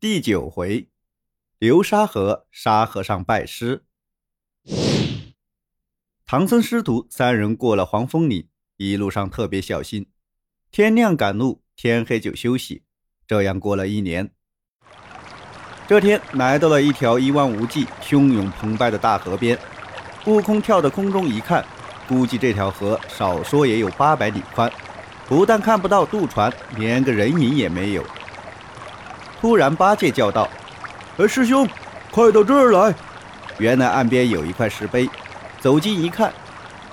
第九回，流沙河沙和尚拜师。唐僧师徒三人过了黄风岭，一路上特别小心，天亮赶路，天黑就休息。这样过了一年，这天来到了一条一望无际、汹涌澎湃的大河边。悟空跳到空中一看，估计这条河少说也有八百里宽，不但看不到渡船，连个人影也没有。突然，八戒叫道：“哎，师兄，快到这儿来！”原来岸边有一块石碑，走近一看，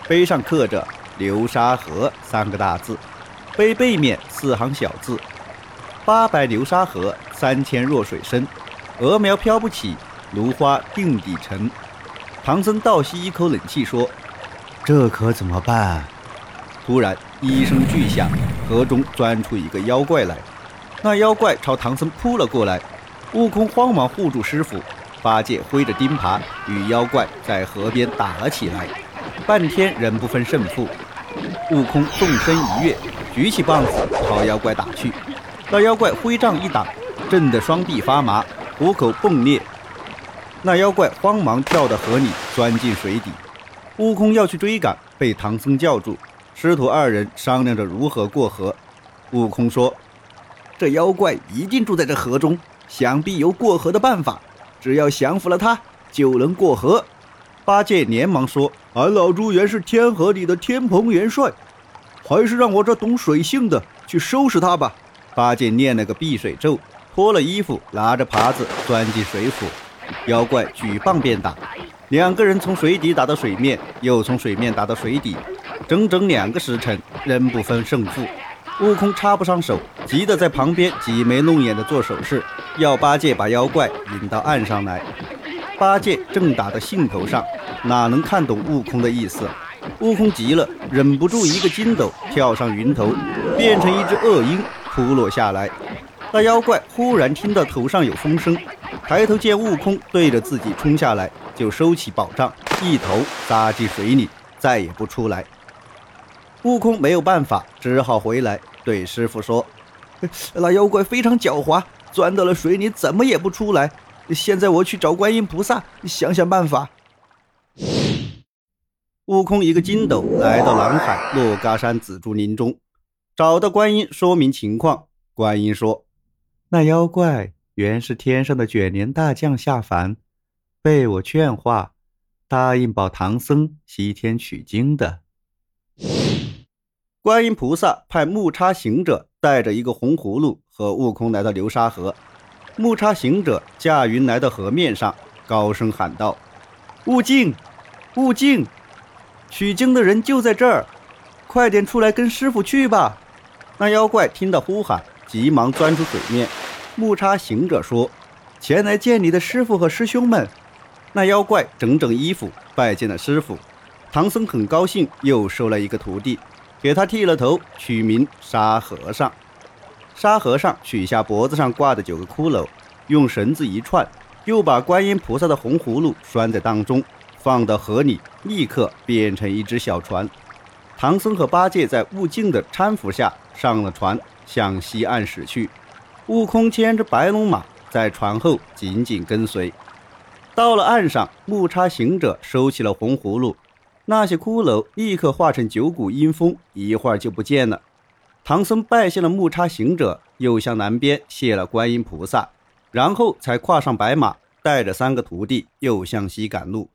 碑上刻着“流沙河”三个大字，碑背面四行小字：“八百流沙河，三千弱水深，鹅苗飘不起，芦花定底沉。”唐僧倒吸一口冷气，说：“这可怎么办？”突然一声巨响，河中钻出一个妖怪来。那妖怪朝唐僧扑了过来，悟空慌忙护住师傅，八戒挥着钉耙与妖怪在河边打了起来，半天仍不分胜负。悟空纵身一跃，举起棒子朝妖怪打去，那妖怪挥杖一挡，震得双臂发麻，虎口迸裂。那妖怪慌忙跳到河里，钻进水底。悟空要去追赶，被唐僧叫住。师徒二人商量着如何过河。悟空说。这妖怪一定住在这河中，想必有过河的办法。只要降服了他，就能过河。八戒连忙说：“俺老猪原是天河里的天蓬元帅，还是让我这懂水性的去收拾他吧。”八戒念了个避水咒，脱了衣服，拿着耙子钻进水府。妖怪举棒便打，两个人从水底打到水面，又从水面打到水底，整整两个时辰，仍不分胜负。悟空插不上手，急得在旁边挤眉弄眼的做手势，要八戒把妖怪引到岸上来。八戒正打到兴头上，哪能看懂悟空的意思？悟空急了，忍不住一个筋斗跳上云头，变成一只恶鹰扑落下来。那妖怪忽然听到头上有风声，抬头见悟空对着自己冲下来，就收起宝杖，一头扎进水里，再也不出来。悟空没有办法，只好回来对师傅说：“ 那妖怪非常狡猾，钻到了水里，怎么也不出来。现在我去找观音菩萨，想想办法。”悟空一个筋斗来到南海落嘎山紫竹林中，找到观音，说明情况。观音说：“那妖怪原是天上的卷帘大将下凡，被我劝化，答应保唐僧西天取经的。”观音菩萨派木叉行者带着一个红葫芦和悟空来到流沙河。木叉行者驾云来到河面上，高声喊道：“悟净，悟净，取经的人就在这儿，快点出来跟师傅去吧！”那妖怪听到呼喊，急忙钻出水面。木叉行者说：“前来见你的师傅和师兄们。”那妖怪整整衣服拜见了师傅。唐僧很高兴，又收了一个徒弟。给他剃了头，取名沙和尚。沙和尚取下脖子上挂的九个骷髅，用绳子一串，又把观音菩萨的红葫芦拴在当中，放到河里，立刻变成一只小船。唐僧和八戒在悟净的搀扶下上了船，向西岸驶去。悟空牵着白龙马在船后紧紧跟随。到了岸上，木叉行者收起了红葫芦。那些骷髅立刻化成九股阴风，一会儿就不见了。唐僧拜谢了木叉行者，又向南边谢了观音菩萨，然后才跨上白马，带着三个徒弟又向西赶路。